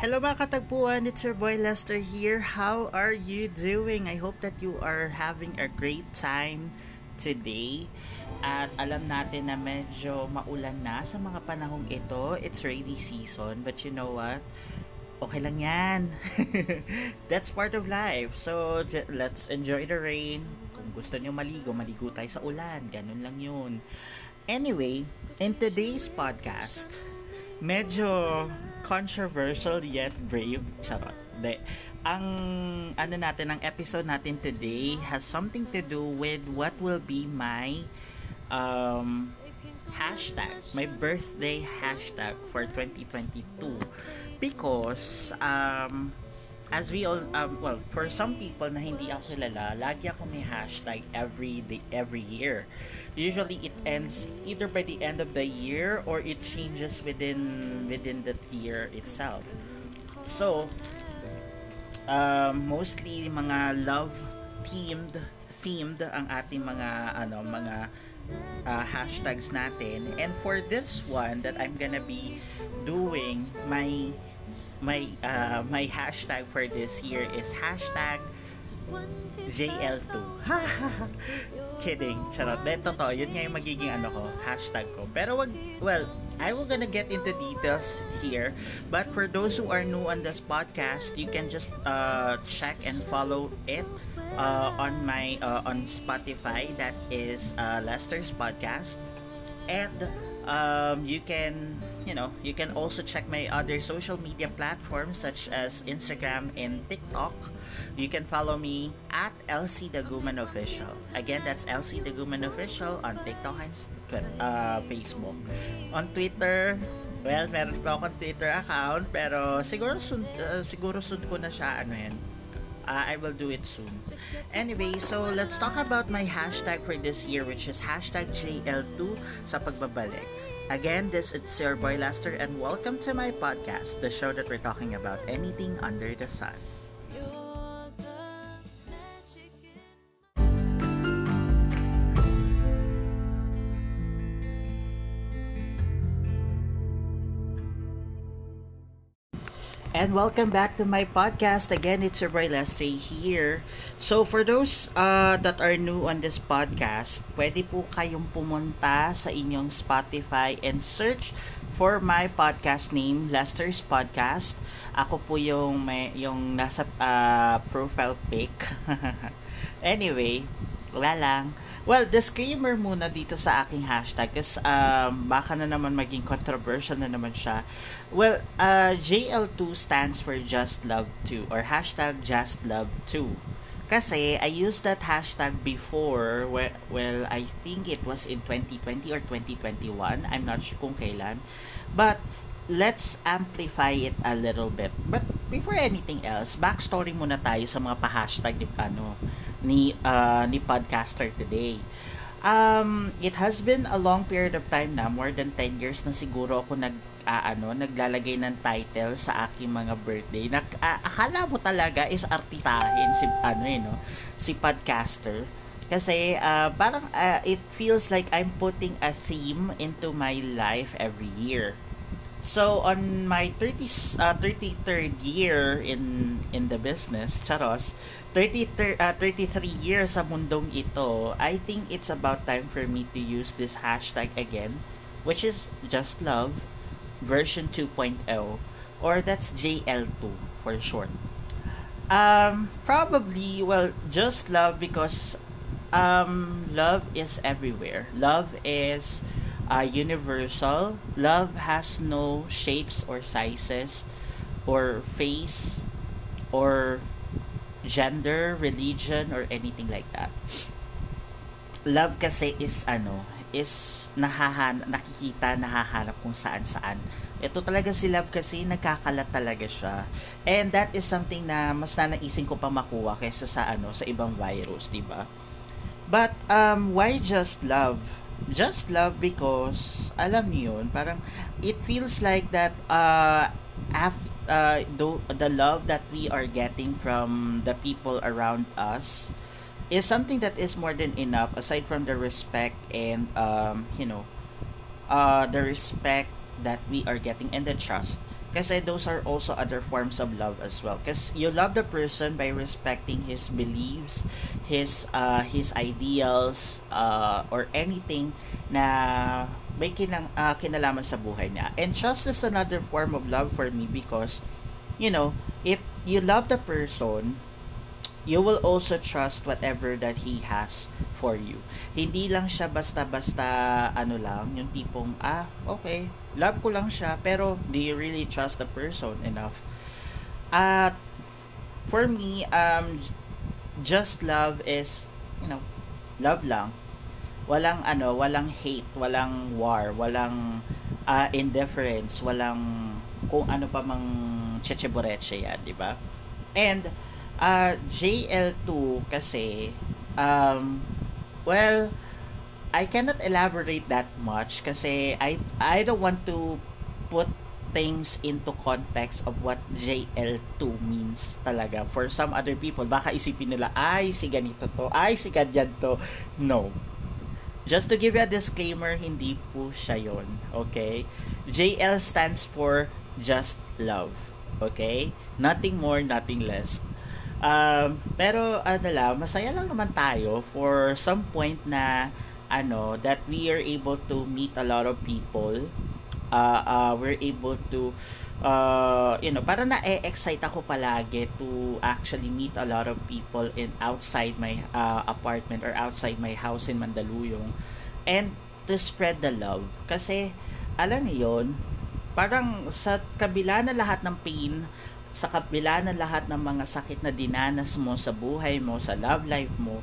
Hello mga katagpuan, it's your boy Lester here. How are you doing? I hope that you are having a great time today. At alam natin na medyo maulan na sa mga panahong ito. It's rainy season, but you know what? Okay lang yan. That's part of life. So, let's enjoy the rain. Kung gusto nyo maligo, maligo tayo sa ulan. Ganun lang yun. Anyway, in today's podcast, medyo controversial yet brave. Charot. De, ang ano natin, ang episode natin today has something to do with what will be my um, hashtag, my birthday hashtag for 2022. Because, um, as we all, um, well, for some people na hindi ako kilala, lagi ako may hashtag every day, every year. Usually it ends either by the end of the year or it changes within within the year itself. So, um, mostly mga love themed themed ang ating mga ano mga uh, hashtags natin. And for this one that I'm gonna be doing my my uh, my hashtag for this year is hashtag JL2. Kidding. Charot. Then, totoo. Yun nga yung magiging ano ko, hashtag ko. Pero wag, well, I will gonna get into details here. But for those who are new on this podcast, you can just uh, check and follow it uh, on my uh, on Spotify. That is uh, Lester's podcast. And um, you can you know you can also check my other social media platforms such as Instagram and TikTok you can follow me at LC Daguman Official. Again, that's LC Daguman Official on TikTok and uh, Facebook. On Twitter, well, meron pa akong Twitter account, pero siguro soon, uh, siguro soon ko na siya, ano yan, uh, I will do it soon. Anyway, so let's talk about my hashtag for this year, which is hashtag JL2 sa pagbabalik. Again, this is your boy Lester, and welcome to my podcast, the show that we're talking about anything under the sun. And welcome back to my podcast. Again, it's your boy Leslie here. So, for those uh, that are new on this podcast, pwede po kayong pumunta sa inyong Spotify and search for my podcast name, Lester's Podcast. Ako po yung, may, yung nasa uh, profile pic. anyway, wala lang. Well, disclaimer muna dito sa aking hashtag kasi um, baka na naman maging controversial na naman siya. Well, uh, JL2 stands for Just Love 2 or hashtag Just Love 2. Kasi I used that hashtag before, well, well, I think it was in 2020 or 2021. I'm not sure kung kailan. But, let's amplify it a little bit. But before anything else, backstory muna tayo sa mga pa-hashtag ni, ano, ni, uh, ni podcaster today. Um, it has been a long period of time na, more than 10 years na siguro ako nag uh, ano, naglalagay ng title sa aking mga birthday. Na, uh, akala mo talaga is artistahin si ano eh, no? si podcaster. Kasi uh, parang uh, it feels like I'm putting a theme into my life every year. So on my 30 uh, 33rd year in in the business, charos, 30 uh, 33 years sa mundong ito, I think it's about time for me to use this hashtag again, which is just love version 2.0 or that's JL2 for short. Um probably well just love because um love is everywhere. Love is uh, universal. Love has no shapes or sizes or face or gender, religion, or anything like that. Love kasi is ano, is nahahan nakikita, nahahanap kung saan-saan. Ito talaga si Love kasi nagkakalat talaga siya. And that is something na mas nanaisin ko pa makuha kaysa sa ano, sa ibang virus, 'di ba? But um why just love? Just love because alam niyo yun parang it feels like that uh after uh, the, the love that we are getting from the people around us is something that is more than enough aside from the respect and um you know uh the respect that we are getting and the trust Kasi those are also other forms of love as well. Because you love the person by respecting his beliefs, his uh, his ideals, uh, or anything na may kinang, uh, kinalaman sa buhay niya. And trust is another form of love for me because, you know, if you love the person, you will also trust whatever that he has for you. Hindi lang siya basta-basta ano lang, yung tipong, ah, okay, love ko lang siya, pero do you really trust the person enough? At, for me, um, just love is, you know, love lang. Walang ano, walang hate, walang war, walang uh, indifference, walang kung ano pa mang chechebureche yan, di ba? And, uh, JL2 kasi, um, well, I cannot elaborate that much kasi I I don't want to put things into context of what JL2 means talaga for some other people. Baka isipin nila ay si ganito to. Ay si ganyan to. No. Just to give you a disclaimer hindi po siya yon okay? JL stands for just love okay? Nothing more nothing less. Um, pero ano lang masaya lang naman tayo for some point na ano that we are able to meet a lot of people. Uh, uh, we're able to uh, you know para na-excite ako palagi to actually meet a lot of people in outside my uh, apartment or outside my house in Mandaluyong and to spread the love. Kasi alam niyo yon parang sa kabila na lahat ng pain sa kabila na lahat ng mga sakit na dinanas mo sa buhay mo sa love life mo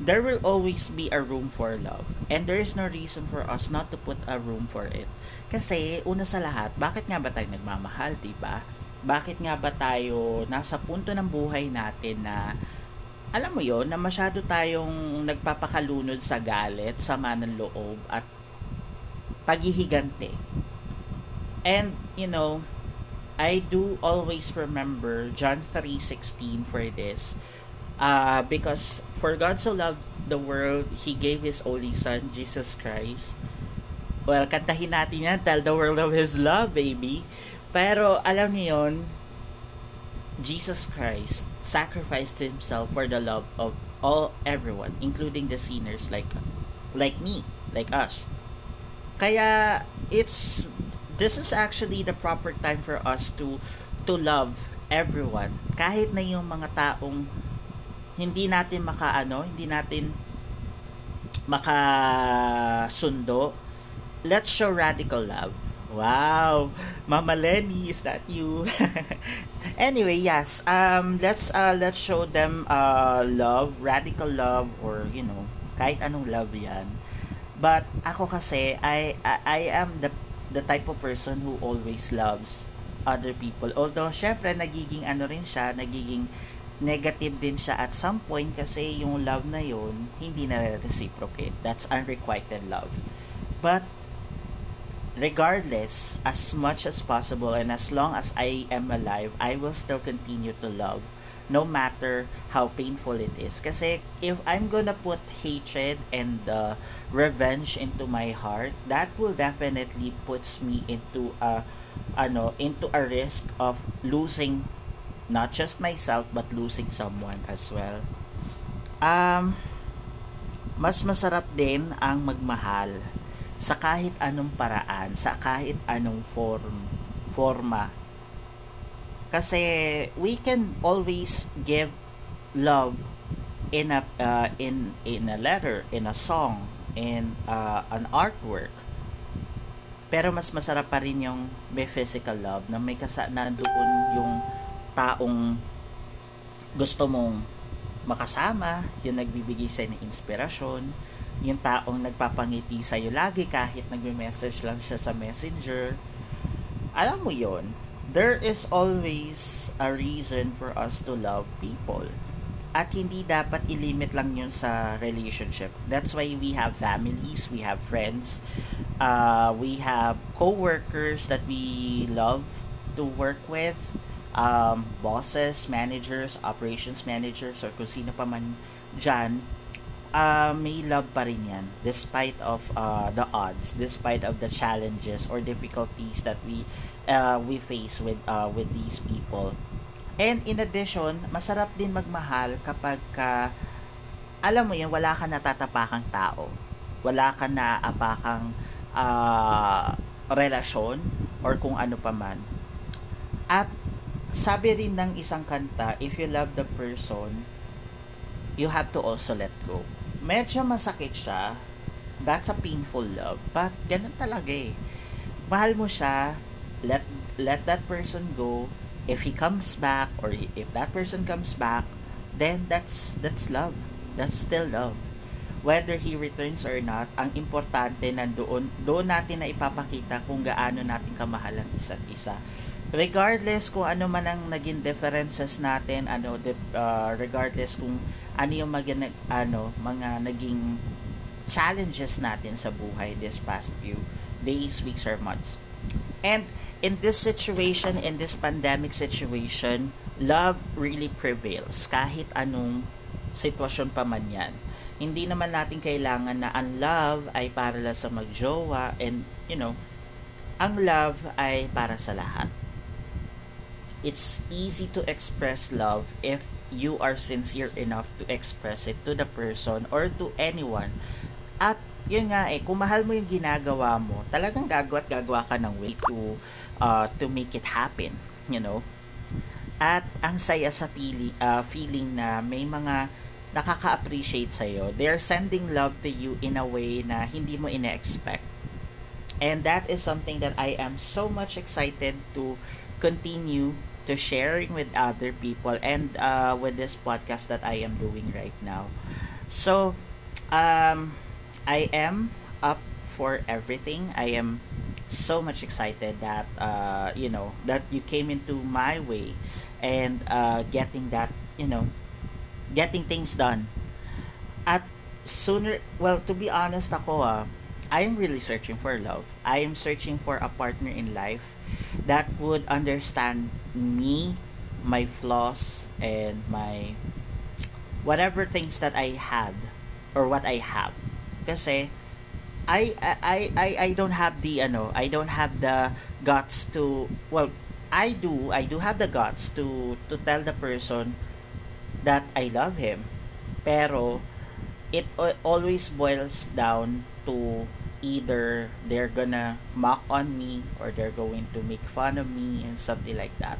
there will always be a room for love. And there is no reason for us not to put a room for it. Kasi, una sa lahat, bakit nga ba tayo nagmamahal, di ba? Bakit nga ba tayo nasa punto ng buhay natin na alam mo yon na masyado tayong nagpapakalunod sa galit, sama ng loob, at paghihigante. And, you know, I do always remember John 3.16 for this uh, because for God so loved the world, He gave His only Son, Jesus Christ. Well, kantahin natin yan, tell the world of His love, baby. Pero, alam niyo yon Jesus Christ sacrificed Himself for the love of all everyone, including the sinners like like me, like us. Kaya, it's, this is actually the proper time for us to to love everyone. Kahit na yung mga taong hindi natin makaano, hindi natin makasundo, let's show radical love. Wow, Mama Lenny, is that you? anyway, yes. Um, let's uh, let's show them uh love, radical love, or you know, kahit anong love yan. But ako kasi, I I, I am the the type of person who always loves other people. Although, syempre, nagiging ano rin siya, nagiging negative din siya at some point kasi yung love na yon hindi na reciprocate. That's unrequited love. But regardless, as much as possible and as long as I am alive, I will still continue to love no matter how painful it is. Kasi if I'm gonna put hatred and uh, revenge into my heart, that will definitely puts me into a ano into a risk of losing not just myself but losing someone as well. Um, mas masarap din ang magmahal sa kahit anong paraan, sa kahit anong form, forma. Kasi we can always give love in a uh, in in a letter, in a song, in uh, an artwork. Pero mas masarap pa rin yung may physical love na may kasa na doon yung taong gusto mong makasama, yung nagbibigay sa ng inspirasyon, yung taong nagpapangiti sa iyo lagi kahit nagme-message lang siya sa messenger. Alam mo yon there is always a reason for us to love people. At hindi dapat ilimit lang yun sa relationship. That's why we have families, we have friends, uh, we have co-workers that we love to work with, um, bosses, managers, operations managers, or kung sino pa man dyan, uh, may love pa rin yan despite of uh, the odds despite of the challenges or difficulties that we uh, we face with uh, with these people. And in addition masarap din magmahal kapag ka alam mo yan wala ka natatapakang tao. Wala ka naapakang uh, relasyon or kung ano pa man. At sabi rin ng isang kanta if you love the person you have to also let go medyo masakit siya. That's a painful love. But, ganun talaga eh. Mahal mo siya, let, let that person go. If he comes back, or if that person comes back, then that's, that's love. That's still love. Whether he returns or not, ang importante nandoon, doon natin na ipapakita kung gaano natin kamahal ang isa't isa regardless kung ano man ang naging differences natin ano uh, regardless kung ano yung mga ano mga naging challenges natin sa buhay this past few days weeks or months. And in this situation in this pandemic situation love really prevails kahit anong sitwasyon pa man yan. Hindi naman natin kailangan na ang love ay para lang sa magjowa and you know ang love ay para sa lahat it's easy to express love if you are sincere enough to express it to the person or to anyone. At yun nga eh, kung mahal mo yung ginagawa mo, talagang gagawa at gagawa ka ng way to uh, to make it happen, you know. At ang saya sa feeling, uh, feeling na may mga nakaka-appreciate sa'yo. They're sending love to you in a way na hindi mo ina-expect. And that is something that I am so much excited to continue to sharing with other people and uh, with this podcast that I am doing right now. So, um, I am up for everything. I am so much excited that uh, you know that you came into my way and uh, getting that you know getting things done. At sooner, well, to be honest, ako ah, I am really searching for love. I am searching for a partner in life that would understand me, my flaws, and my whatever things that I had or what I have. Kasi I I I I don't have the ano, I don't have the guts to well, I do, I do have the guts to to tell the person that I love him. Pero it always boils down to either they're gonna mock on me or they're going to make fun of me and something like that.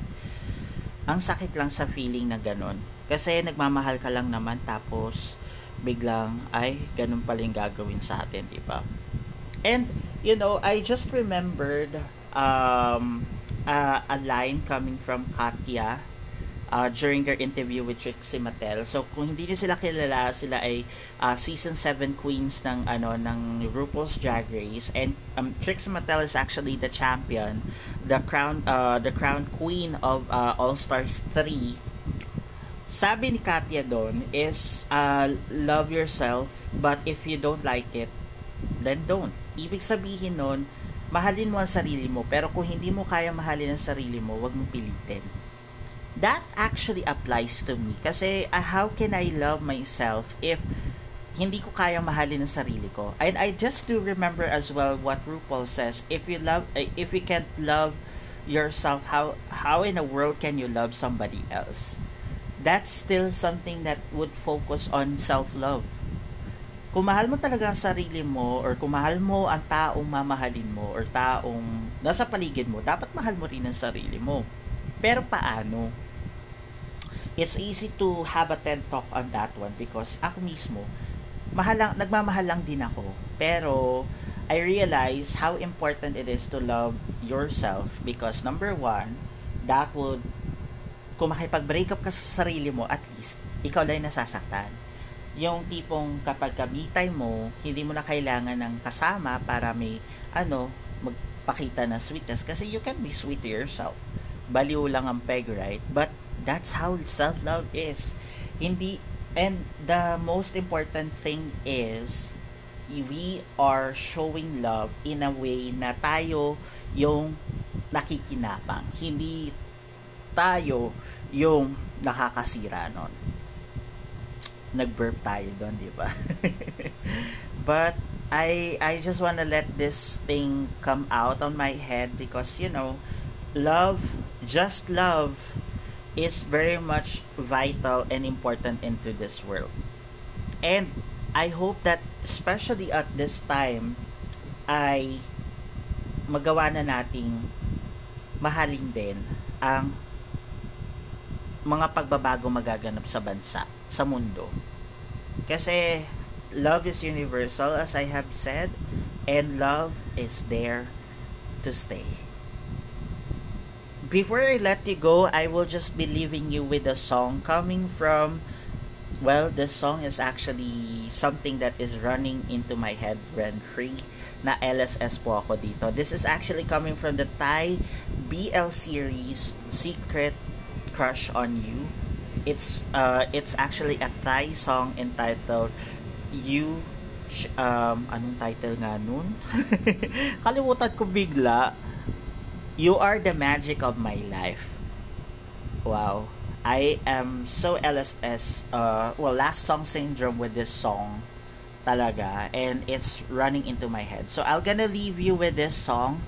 Ang sakit lang sa feeling na ganun. Kasi nagmamahal ka lang naman tapos biglang ay ganun pala yung gagawin sa atin, di ba? And you know, I just remembered um uh, a line coming from Katya uh, during their interview with Trixie Mattel. So kung hindi niyo sila kilala, sila ay uh, season 7 queens ng ano ng RuPaul's Drag Race and um, Trixie Mattel is actually the champion, the crown uh, the crown queen of uh, All Stars 3. Sabi ni Katya doon is uh, love yourself but if you don't like it, then don't. Ibig sabihin nun, mahalin mo ang sarili mo pero kung hindi mo kaya mahalin ang sarili mo, wag mong pilitin that actually applies to me. Kasi uh, how can I love myself if hindi ko kaya mahalin ang sarili ko? And I just do remember as well what RuPaul says, if you love uh, if you can't love yourself, how how in the world can you love somebody else? That's still something that would focus on self-love. Kung mahal mo talaga ang sarili mo or kung mahal mo ang taong mamahalin mo or taong nasa paligid mo, dapat mahal mo rin ang sarili mo. Pero paano? It's easy to have a TED talk on that one because ako mismo, mahal lang, nagmamahal lang din ako. Pero, I realize how important it is to love yourself because number one, that would, kung makipag-break up ka sa sarili mo, at least, ikaw lang nasasaktan. Yung tipong kapag ka mo, hindi mo na kailangan ng kasama para may, ano, magpakita ng sweetness kasi you can be sweet to yourself. Baliw lang ang peg, right? But That's how self-love is. Hindi and the most important thing is we are showing love in a way na tayo yung nakikinapang. Hindi tayo yung nakakasira nun. nag-burp tayo doon, di ba? But I I just want to let this thing come out on my head because you know, love, just love is very much vital and important into this world. And I hope that especially at this time ay magawa na nating mahalin din ang mga pagbabago magaganap sa bansa, sa mundo. Kasi love is universal as I have said and love is there to stay. Before I let you go, I will just be leaving you with a song coming from well, this song is actually something that is running into my head rent free na LSS po ako dito. This is actually coming from the Thai BL series Secret crush on you. It's uh it's actually a Thai song entitled You um anong title nga nun? Kalimutan ko bigla. You are the magic of my life. Wow. I am so LSS uh well last song syndrome with this song talaga and it's running into my head. So I'm gonna leave you with this song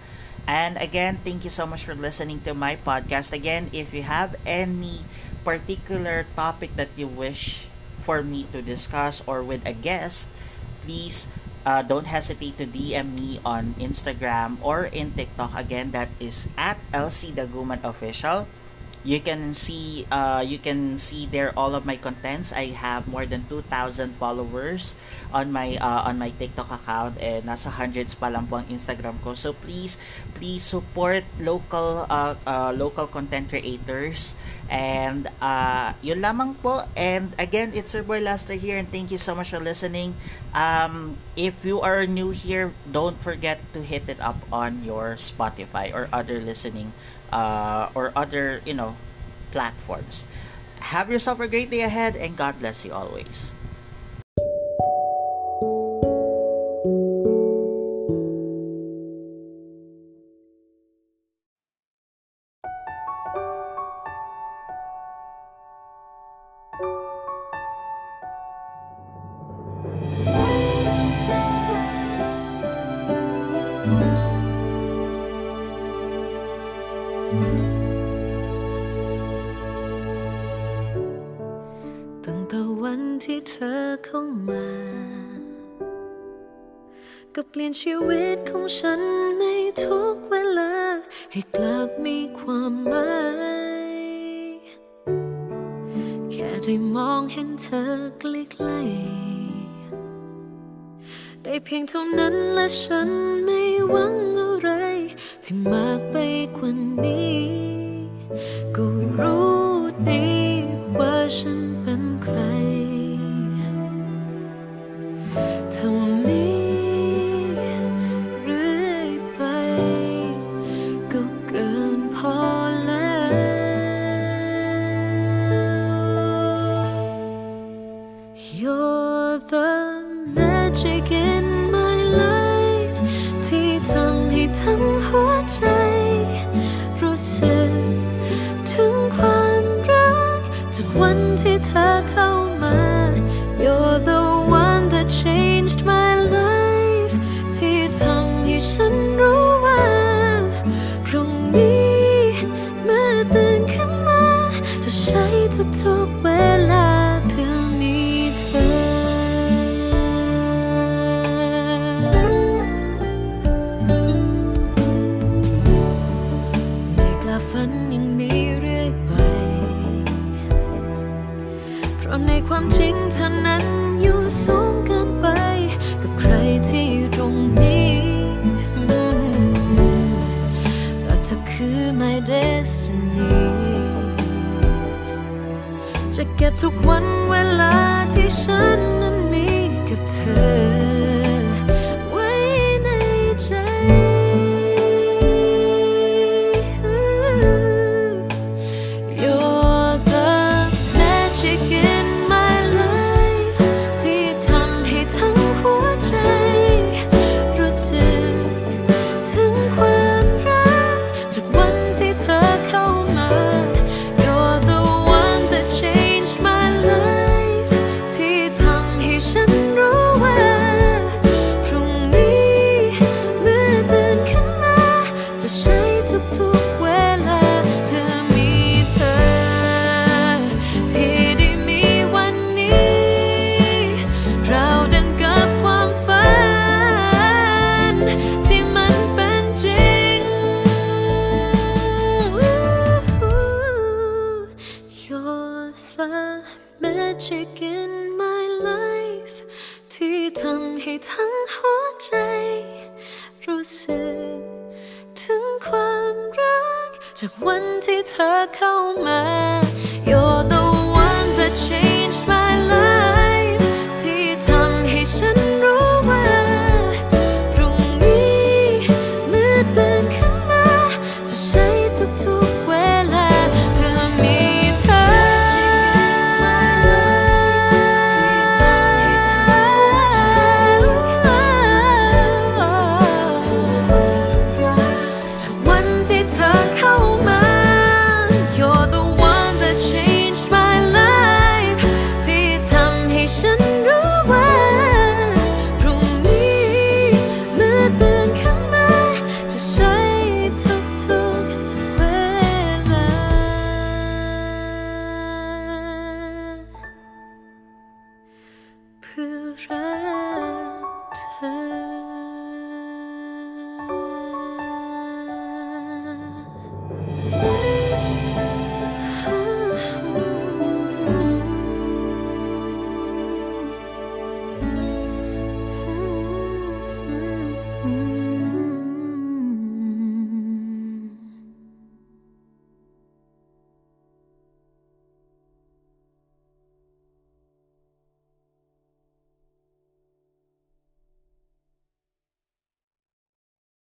And again, thank you so much for listening to my podcast. Again, if you have any particular topic that you wish for me to discuss or with a guest, please uh, don't hesitate to DM me on Instagram or in TikTok. Again, that is at LC Daguman Official you can see uh, you can see there all of my contents. I have more than 2,000 followers on my uh, on my TikTok account and nasa hundreds pa lang po ang Instagram ko. So please please support local uh, uh, local content creators. And uh, yun lamang po. And again it's your boy Lester here and thank you so much for listening. Um, if you are new here don't forget to hit it up on your Spotify or other listening uh, or other, you know, platforms. Have yourself a great day ahead and God bless you always. ชีวิตของฉันในทุกเวลา ให้กลับมีความหมาย แค่ได้มองเห็นเธอใกล้ๆได้เพียงเท่านั้นและฉันไม่หวังอะไร ที่มากไปกว่านี้ ก็รู้ดีว่าฉันเป็นใคร 温 คือ my destiny จะเก็บทุกวันเวลาที่ฉันนั้นมีกับเธอ